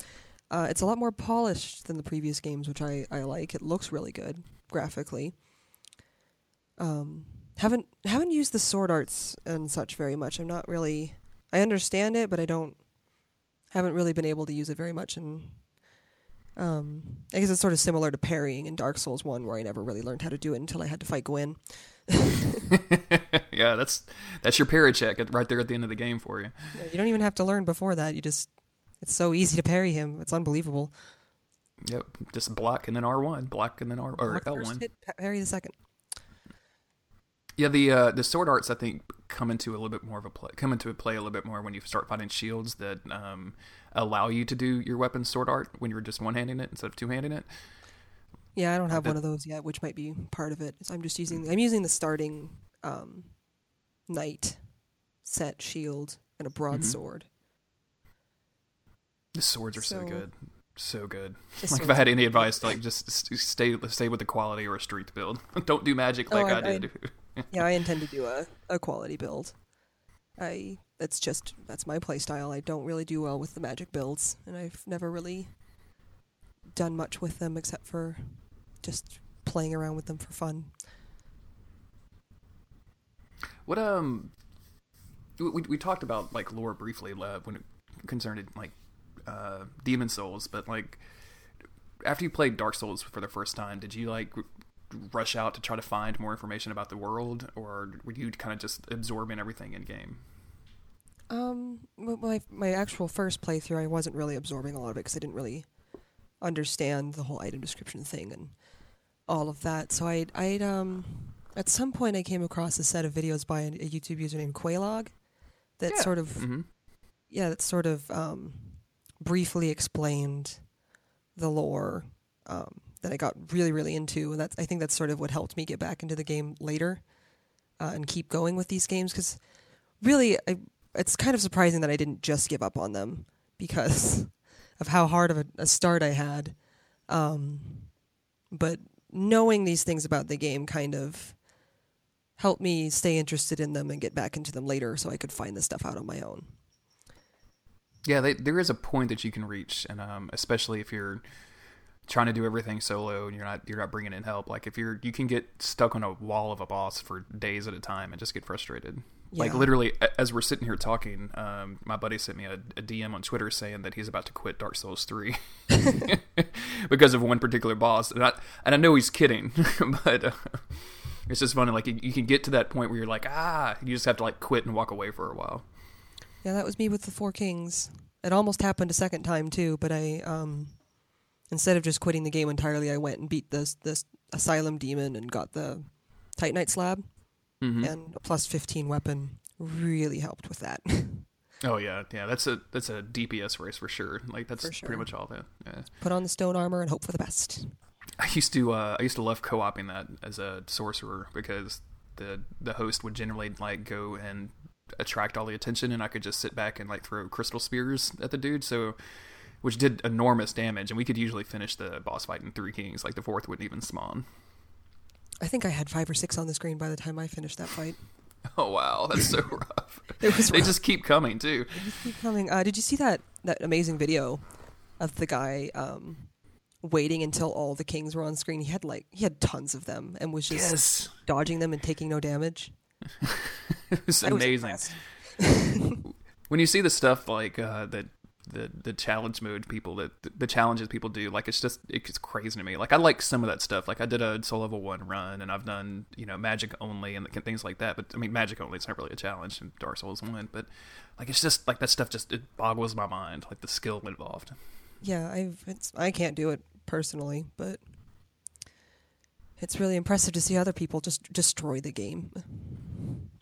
Uh, it's a lot more polished than the previous games, which I, I like. It looks really good graphically. Um, haven't haven't used the sword arts and such very much. I'm not really. I understand it, but I don't. Haven't really been able to use it very much, and um, I guess it's sort of similar to parrying in Dark Souls One, where I never really learned how to do it until I had to fight Gwyn. yeah, that's that's your parry check right there at the end of the game for you. Yeah, You don't even have to learn before that. You just. It's so easy to parry him. It's unbelievable. Yep, just block and then R one, block and then R or L one. hit, parry the second. Yeah, the uh, the sword arts I think come into a little bit more of a play come into a play a little bit more when you start fighting shields that um, allow you to do your weapon sword art when you're just one handing it instead of two handing it. Yeah, I don't have That- one of those yet, which might be part of it. So I'm just using. I'm using the starting um, knight set shield and a broadsword. The swords are so, So- good, so good. Like if I had any advice, like just stay stay with the quality or a street build. Don't do magic Oh, like I- I, did. Yeah, I intend to do a, a quality build. I that's just that's my playstyle. I don't really do well with the magic builds, and I've never really done much with them except for just playing around with them for fun. What um, we we talked about like lore briefly uh, when it concerned like uh, Demon Souls, but like after you played Dark Souls for the first time, did you like rush out to try to find more information about the world, or were you kind of just absorbing everything in game? Um, my my actual first playthrough, I wasn't really absorbing a lot of it because I didn't really understand the whole item description thing and all of that. So I I um at some point I came across a set of videos by a, a YouTube user named Quaylog that Yeah. sort of Mm-hmm. yeah that sort of um briefly explained the lore um, that I got really really into, and that's I think that's sort of what helped me get back into the game later uh, and keep going with these games because really I, it's kind of surprising that I didn't just give up on them because of how hard of a, a start I had. Um, but knowing these things about the game kind of helped me stay interested in them and get back into them later so I could find this stuff out on my own. Yeah, they, there is a point that you can reach, and um, especially if you're trying to do everything solo and you're not you're not bringing in help. Like if you're you can get stuck on a wall of a boss for days at a time and just get frustrated. Like literally, as we're sitting here talking, um, my buddy sent me a, a DM on Twitter saying that he's about to quit Dark Souls three because of one particular boss, and I, and I know he's kidding, but. Uh, it's just funny, like you, you can get to that point where you're like, ah, you just have to like quit and walk away for a while. Yeah, that was me with the Four Kings. It almost happened a second time too, but I um instead of just quitting the game entirely, I went and beat this this Asylum Demon and got the Titanite slab Mm-hmm. and a plus fifteen weapon really helped with that. Oh yeah, yeah. That's a that's a DPS race for sure. Like that's sure. pretty much all that. Yeah. Put on the stone armor and hope for the best. I used to uh, I used to love co-oping that as a sorcerer because the the host would generally like go and attract all the attention, and I could just sit back and like throw crystal spears at the dude. So. Which did enormous damage, and we could usually finish the boss fight in three kings. Like the fourth wouldn't even spawn. I think I had five or six on the screen by the time I finished that fight. Oh wow, that's so rough. It was they rough. just keep coming too. keep coming. Uh, did you see that that amazing video of the guy um, waiting until all the kings were on screen? He had like he had tons of them and was just Yes, dodging them and taking no damage. it was I was amazing. impressed. when you see the stuff like uh, that the the challenge mode people that the challenges people do like it's just it's crazy to me. Like i like some of that stuff. Like i did a soul level one run and i've done you know magic only and things like that but i mean magic only it's not really a challenge in dark souls one but like it's just like that stuff just it boggles my mind like the skill involved. Yeah, I've it's I can't do it personally, but it's really impressive to see other people just destroy the game.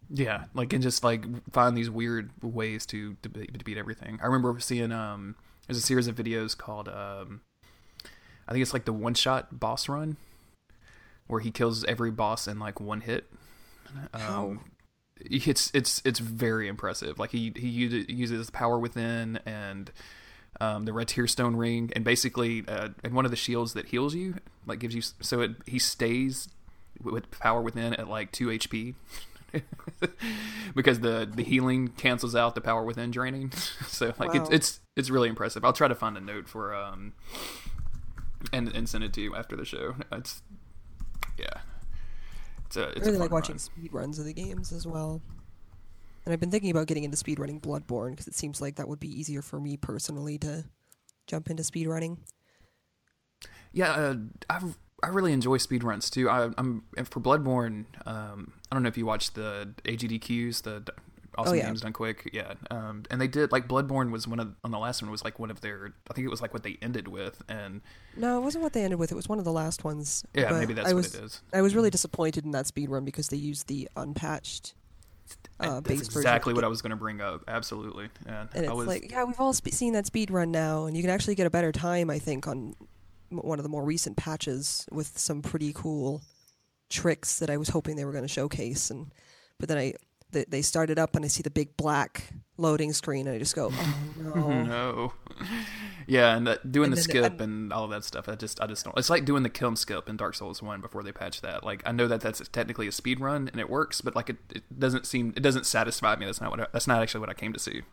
Yeah, like and just like find these weird ways to to, be, to beat everything. I remember seeing um there's a series of videos called um I think it's like the one shot boss run where he kills every boss in like one hit. Um, it's it's it's very impressive. Like he he uses, uses power within and um, the red tear stone ring and basically uh, and one of the shields that heals you like gives you so it he stays with power within at like two HP because the the healing cancels out the power within draining. so like it's Wow. it's it's really impressive. I'll try to find a note for um and and send it to you after the show. It's yeah. It's a I it's really a like watching run. speed runs of the games as well. And I've been thinking about getting into speedrunning Bloodborne because it seems like that would be easier for me personally to jump into speedrunning. Yeah, uh, I I really enjoy speedruns too. I, I'm and for Bloodborne. Um, I don't know if you watched the AGDQs, the Awesome Oh, yeah. Games Done Quick. Yeah, um, and they did like Bloodborne was one of on the last one was like one of their. I think it was like what they ended with, and No, it wasn't what they ended with. It was one of the last ones. yeah, maybe that's I what was, it is. I was really disappointed in that speedrun because they used the unpatched uh, That's exactly what I was going to bring up. Absolutely, and, And it's was like, yeah, we've all spe- seen that speed run now, and you can actually get a better time, I think, on one of the more recent patches with some pretty cool tricks that I was hoping they were going to showcase. And but then I they, they started up, and I see the big black loading screen, and I just go, oh no. no. yeah, and that, doing And the skip and- and all of that stuff. I just, I just don't. It's like doing the kiln skip in Dark Souls One before they patched that. Like, I know that that's technically a speed run and it works, but like, it, it doesn't seem, it doesn't satisfy me. That's not what. I, that's not actually what I came to see.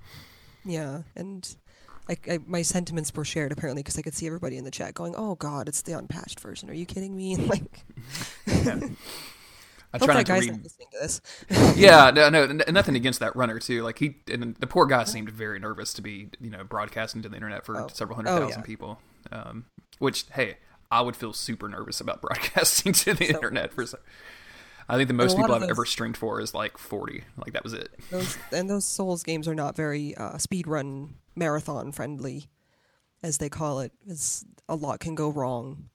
Yeah, and I, I, my sentiments were shared apparently because I could see everybody in the chat going, "Oh God, it's the unpatched version. Are you kidding me?" Like, I Hope try that not to guy's read. not listening to this. yeah, no, no, nothing against that runner too. Like he, and the poor guy seemed very nervous to be, you know, broadcasting to the internet for Oh. several hundred Oh, thousand yeah. people. Um, which, hey, I would feel super nervous about broadcasting to the So- internet for. so- I think the most people I've those- ever streamed for is like forty. Like that was it. Those and those Souls games are not very uh, speed run marathon friendly, as they call it. A lot can go wrong.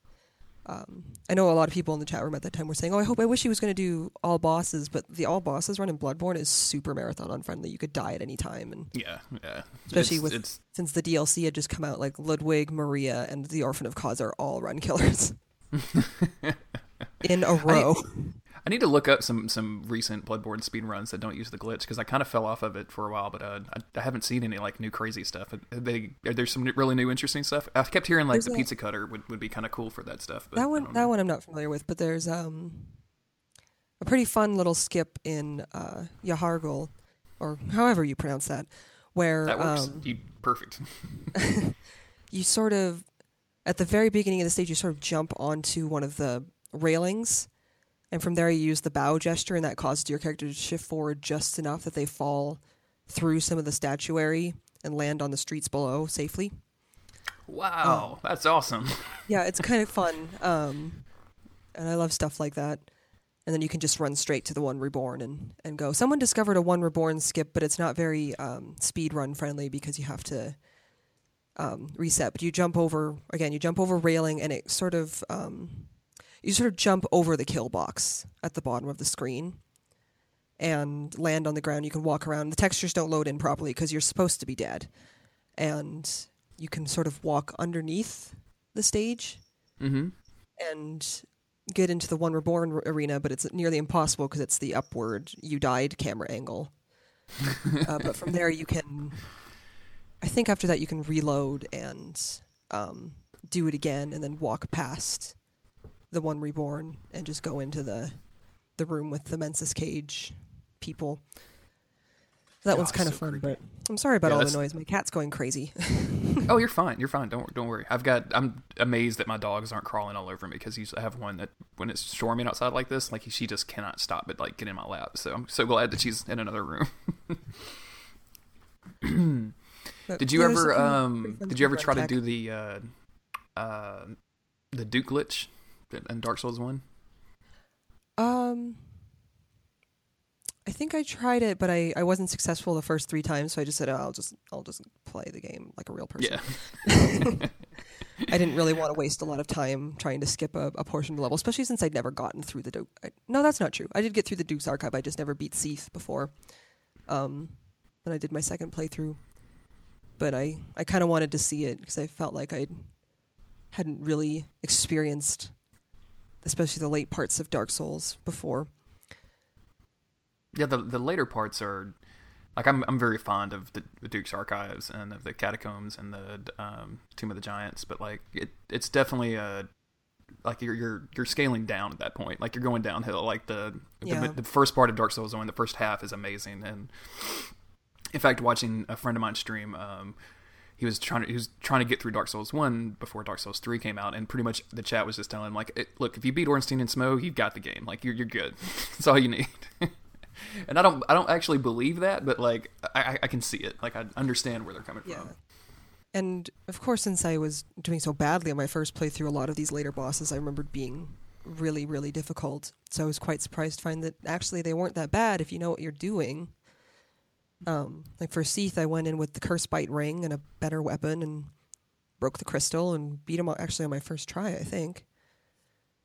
Um, I know a lot of people in the chat room at that time were saying, "Oh, I hope I wish he was going to do all bosses," but the all bosses run in Bloodborne is super marathon unfriendly. You could die at any time, and Yeah, yeah. Especially it's, with- it's since the DLC had just come out, like Ludwig, Maria, and the Orphan of Kos are all run killers in a row. I need to look up some some recent Bloodborne speed runs that don't use the glitch because I kind of fell off of it for a while, but uh, I, I haven't seen any like new crazy stuff. Are They are there some really new interesting stuff? I kept hearing like There's the a- pizza cutter would, would be kind of cool for that stuff. But that one, that one I'm not familiar with, but there's um a pretty fun little skip in uh, Yahar'gul, or however you pronounce that, where that works. um, you perfect. you sort of at the very beginning of the stage you sort of jump onto one of the railings and from there you use the bow gesture and that causes your character to shift forward just enough that they fall through some of the statuary and land on the streets below safely. Wow, that's awesome. yeah it's kind of fun um, and i love stuff like that. And then you can just run straight to the one reborn and, and go. Someone discovered a one reborn skip but it's not very um, speed run friendly because you have to um, reset. But you jump over again you jump over railing and it sort of um, you sort of jump over the kill box at the bottom of the screen and land on the ground you can walk around the textures don't load in properly because you're supposed to be dead and you can sort of walk underneath the stage Mm-hmm. and get into the one reborn arena, but it's nearly impossible because it's the upward you died camera angle. uh, but from there, you can. I think after that, you can reload and um, do it again, and then walk past the one reborn and just go into the the room with the Mensis cage people. That one's God, kind of so fun, creepy. but I'm sorry about Yeah, all the noise. My cat's going crazy. Oh, you're fine. You're fine. Don't don't worry. I've got. I'm amazed that my dogs aren't crawling all over me because he's. I have one that when it's storming outside like this, like she just cannot stop but like get in my lap. So I'm so glad that she's in another room. Did you yeah, ever um did you ever try to do the uh uh the Duke glitch in Dark Souls 1? Um, I think I tried it, but I, I wasn't successful the first three times, so I just said, oh, I'll just I'll just play the game like a real person. Yeah. I didn't really want to waste a lot of time trying to skip a, a portion of the level, especially since I'd never gotten through the. I, no, that's not true. I did get through the Duke's Archive. I just never beat Seath before. Um, when I did my second playthrough, but I I kind of wanted to see it because I felt like I hadn't really experienced, especially the late parts of Dark Souls before. Yeah, the the later parts are like I'm I'm very fond of the, the Duke's archives and of the catacombs and the um, Tomb of the Giants, but like it it's definitely a like you're you're you're scaling down at that point. Like you're going downhill. Like the Yeah. the, the first part of Dark Souls One, the first half is amazing, and in fact, watching a friend of mine stream, um, he was trying to he was trying to get through Dark Souls One before Dark Souls Three came out, and pretty much the chat was just telling him like, "Look, if you beat Ornstein and Smough, you've got the game. Like you're you're good. That's all you need." and I don't I don't actually believe that, but like I, I- can see it. Like I understand where they're coming Yeah. from. And of course, since I was doing so badly on my first playthrough, a lot of these later bosses I remembered being really, really difficult. So I was quite surprised to find that actually they weren't that bad if you know what you're doing. Um, like for Seath, I went in with the Curse Bite Ring and a better weapon and broke the crystal and beat him actually on my first try, I think.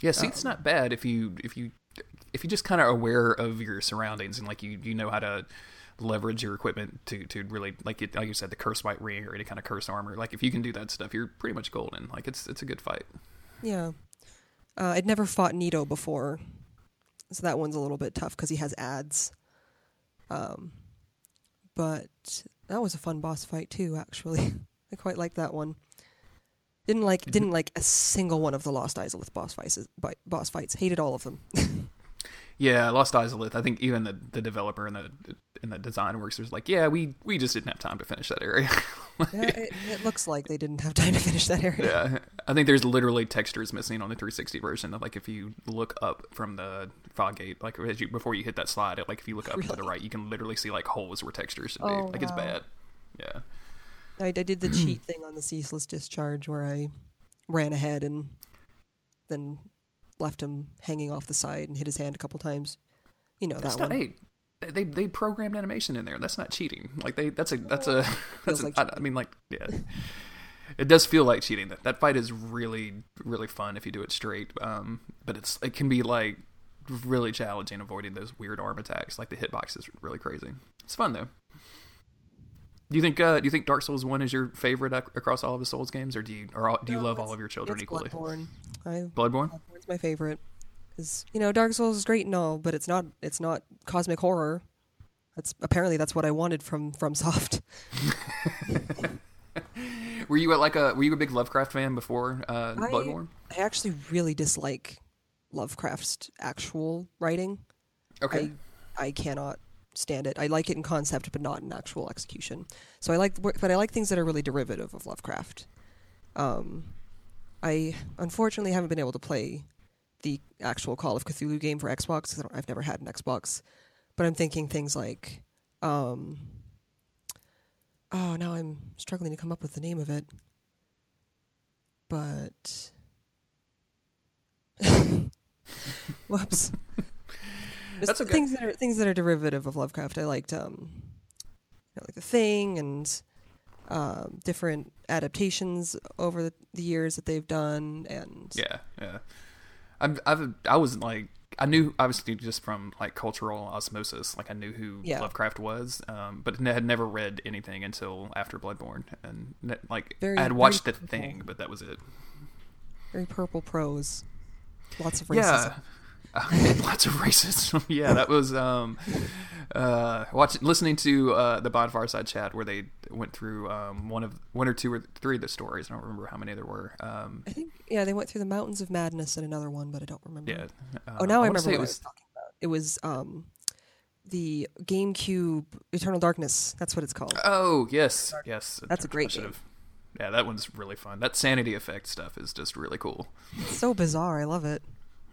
Yeah, see, it's not bad if you if you if you just kind of aware of your surroundings and like you you know how to leverage your equipment to to really like it, like you said the curse bite ring or any kind of curse armor. Like if you can do that stuff, you're pretty much golden. Like it's it's a good fight. Yeah. Uh, I'd never fought Nito before, so that one's a little bit tough because he has ads. Um, but that was a fun boss fight too. Actually, I quite liked that one. Didn't like didn't like a single one of the Lost Izalith boss fights. Boss fights hated all of them. Yeah, Lost Izalith. I think even the, the developer and the and the design works was like, yeah, we we just didn't have time to finish that area. Yeah, it, it looks like they didn't have time to finish that area. yeah, I think there's literally textures missing on the 360 version. Of, like if you look up from the fog gate, like as you, before you hit that slide, like if you look up to the right, you can literally see like holes where textures should be. Oh, like it's bad. Yeah. I, I did the cheat thing on the ceaseless discharge where I ran ahead and then left him hanging off the side and hit his hand a couple times. You know That's that not one. hey. They they programmed animation in there. That's not cheating. Like they that's a that's a that's Feels a, like I, I mean like yeah. It does feel like cheating. That that fight is really really fun if you do it straight. Um, but it's it can be like really challenging avoiding those weird arm attacks. Like the hitbox is really crazy. It's fun though. Do you think uh, do you think Dark Souls One is your favorite ac- across all of the Souls games, or do you or all, do you No, love all of your children equally? Bloodborne. I Bloodborne. Bloodborne's my favorite. Is you know Dark Souls is great and all, but it's not it's not cosmic horror. That's apparently that's what I wanted from from Soft. Were you a, like a were you a big Lovecraft fan before uh, I- Bloodborne? I actually really dislike Lovecraft's actual writing. Okay. I I cannot stand it. I like it in concept, but not in actual execution. So I like, but I like things that are really derivative of Lovecraft. Um, I unfortunately haven't been able to play the actual Call of Cthulhu game for Xbox because I've never had an Xbox. But I'm thinking things like, um, oh, now I'm struggling to come up with the name of it. But whoops. That's okay. things that are things that are derivative of Lovecraft. I liked um, you know, like the Thing and um, different adaptations over the, the years that they've done, and Yeah, yeah. I've, I've, I was like, I knew obviously just from like cultural osmosis, like I knew who Yeah. Lovecraft was, um, but had never read anything until after Bloodborne, and like Very- I had watched the purple. thing, but that was it. very purple prose, lots of racism. Yeah. Lots of racism. yeah, that was um, uh, watching, listening to uh, the Bonfire Side chat where they went through um, one of one or two or three of the stories. I don't remember how many there were. Um, I think yeah, they went through the Mountains of Madness and another one, but I don't remember. yeah. Uh, Oh, now I, wanna remember what it I was. was talking about. It was um, the GameCube Eternal Darkness. That's what it's called. Oh yes, yes. That's a great game. Yeah, that one's really fun. That sanity effect stuff is just really cool. It's so bizarre. I love it.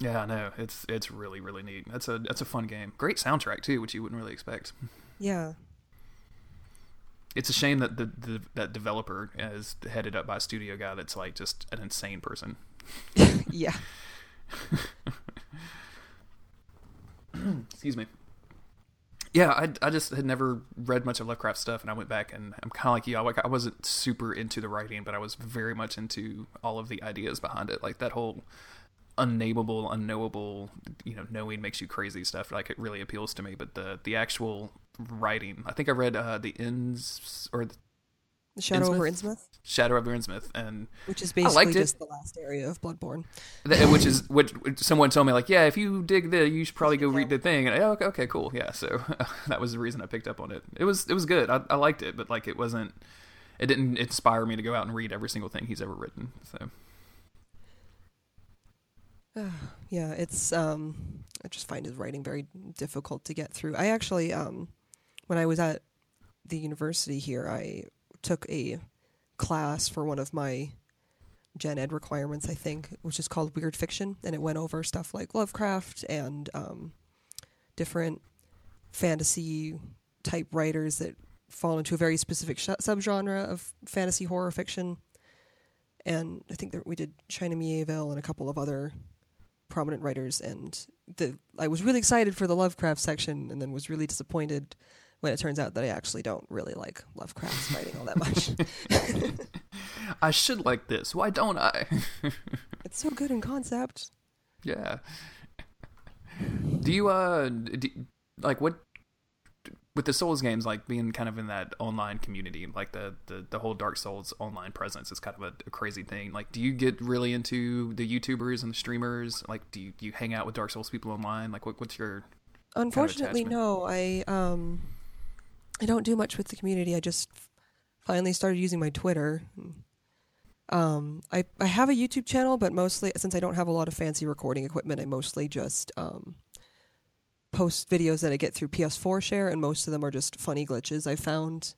Yeah, I know. It's it's really really neat. That's a that's a fun game. Great soundtrack too, which you wouldn't really expect. Yeah. It's a shame that the, the that developer is headed up by a studio guy that's like just an insane person. yeah. Excuse me. Yeah, I, I just had never read much of Lovecraft stuff, and I went back and I'm kind of like you. Like, I wasn't super into the writing, but I was very much into all of the ideas behind it. Like that whole unnameable, unknowable, you know, knowing makes you crazy stuff. Like it really appeals to me. But the the actual writing, I think I read uh, the ends or the The Shadow over Innsmouth? Innsmouth, Shadow of Innsmouth, and which is basically just the last area of Bloodborne. Which is which which someone told me like yeah if you dig the you should probably go read the thing and I, okay, okay cool yeah so that was the reason I picked up on it it was it was good I, I liked it but like it wasn't it didn't inspire me to go out and read every single thing he's ever written so Yeah, it's um I just find his writing very difficult to get through. I actually um when I was at the university here, I took a class for one of my gen ed requirements, I think, which is called Weird Fiction, and it went over stuff like Lovecraft and um different fantasy type writers that fall into a very specific sh- subgenre of fantasy horror fiction. And I think that we did China Mieville and a couple of other prominent writers and the I was really excited for the Lovecraft section and then was really disappointed when it turns out that I actually don't really like Lovecraft's writing all that much. I should like this why don't I it's so good in concept. yeah do you uh do, like what with the Souls games, like being kind of in that online community, like the the, the whole Dark Souls online presence is kind of a, a crazy thing. Like, do you get really into the YouTubers and the streamers? Like, do you, do you hang out with Dark Souls people online? Like, what, what's your Unfortunately, attachment. no. I um I don't do much with the community. I just finally started using my Twitter. Um I I have a YouTube channel, but mostly since I don't have a lot of fancy recording equipment, I mostly just um post videos that I get through PS4 share and most of them are just funny glitches I found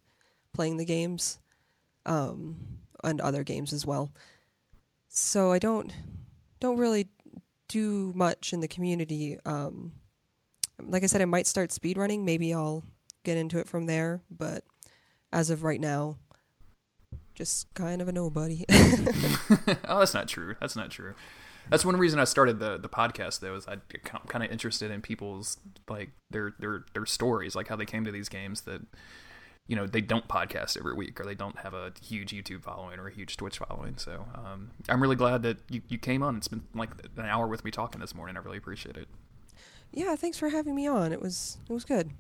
playing the games. um, and other games as well. So I don't don't really do much in the community. Um, like I said, I might start speedrunning. Maybe I'll get into it from there. But as of right now, just kind of a nobody. oh, that's not true. That's not true. That's one reason I started the the podcast though is I am kind of interested in people's like their their their stories, like how they came to these games that you know they don't podcast every week or they don't have a huge YouTube following or a huge Twitch following. So um, I'm really glad that you, you came on. It's been like an hour with me talking this morning. I really appreciate it. Yeah, thanks for having me on. It was it was good.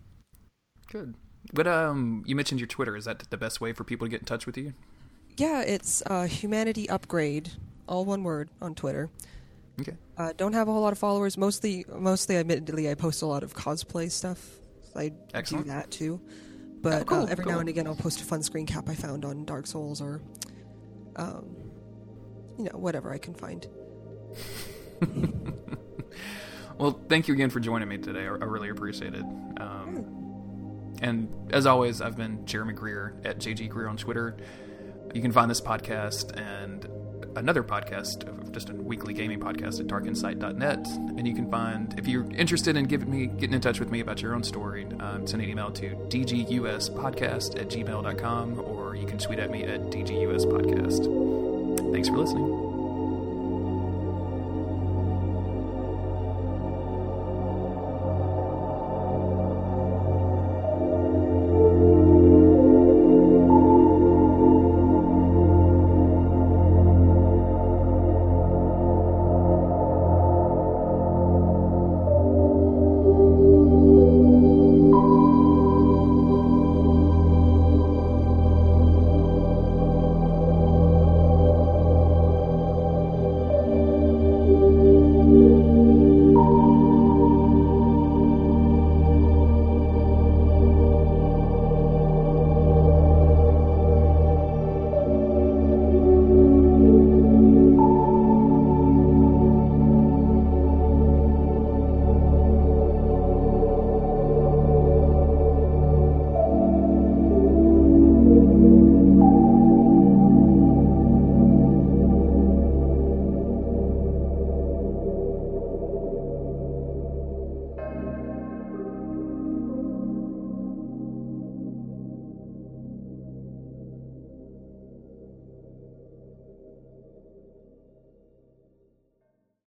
Good. But um, you mentioned your Twitter. Is that the best way for people to get in touch with you? Yeah, it's uh, Humanity Upgrade, all one word on Twitter. Okay. Uh, don't have a whole lot of followers. Mostly, mostly, admittedly, I post a lot of cosplay stuff. I Excellent. do that too. But oh, cool, uh, every cool. now and again, I'll post a fun screen cap I found on Dark Souls or, um, you know, whatever I can find. well, thank you again for joining me today. I, I really appreciate it. Um, and as always, I've been Jeremy Greer at JG Greer on Twitter. You can find this podcast and another podcast, just a weekly gaming podcast at darkinsight.net. And you can find, if you're interested in giving me, getting in touch with me about your own story, um, send an email to dguspodcast at gmail.com or you can tweet at me at dguspodcast. Thanks for listening.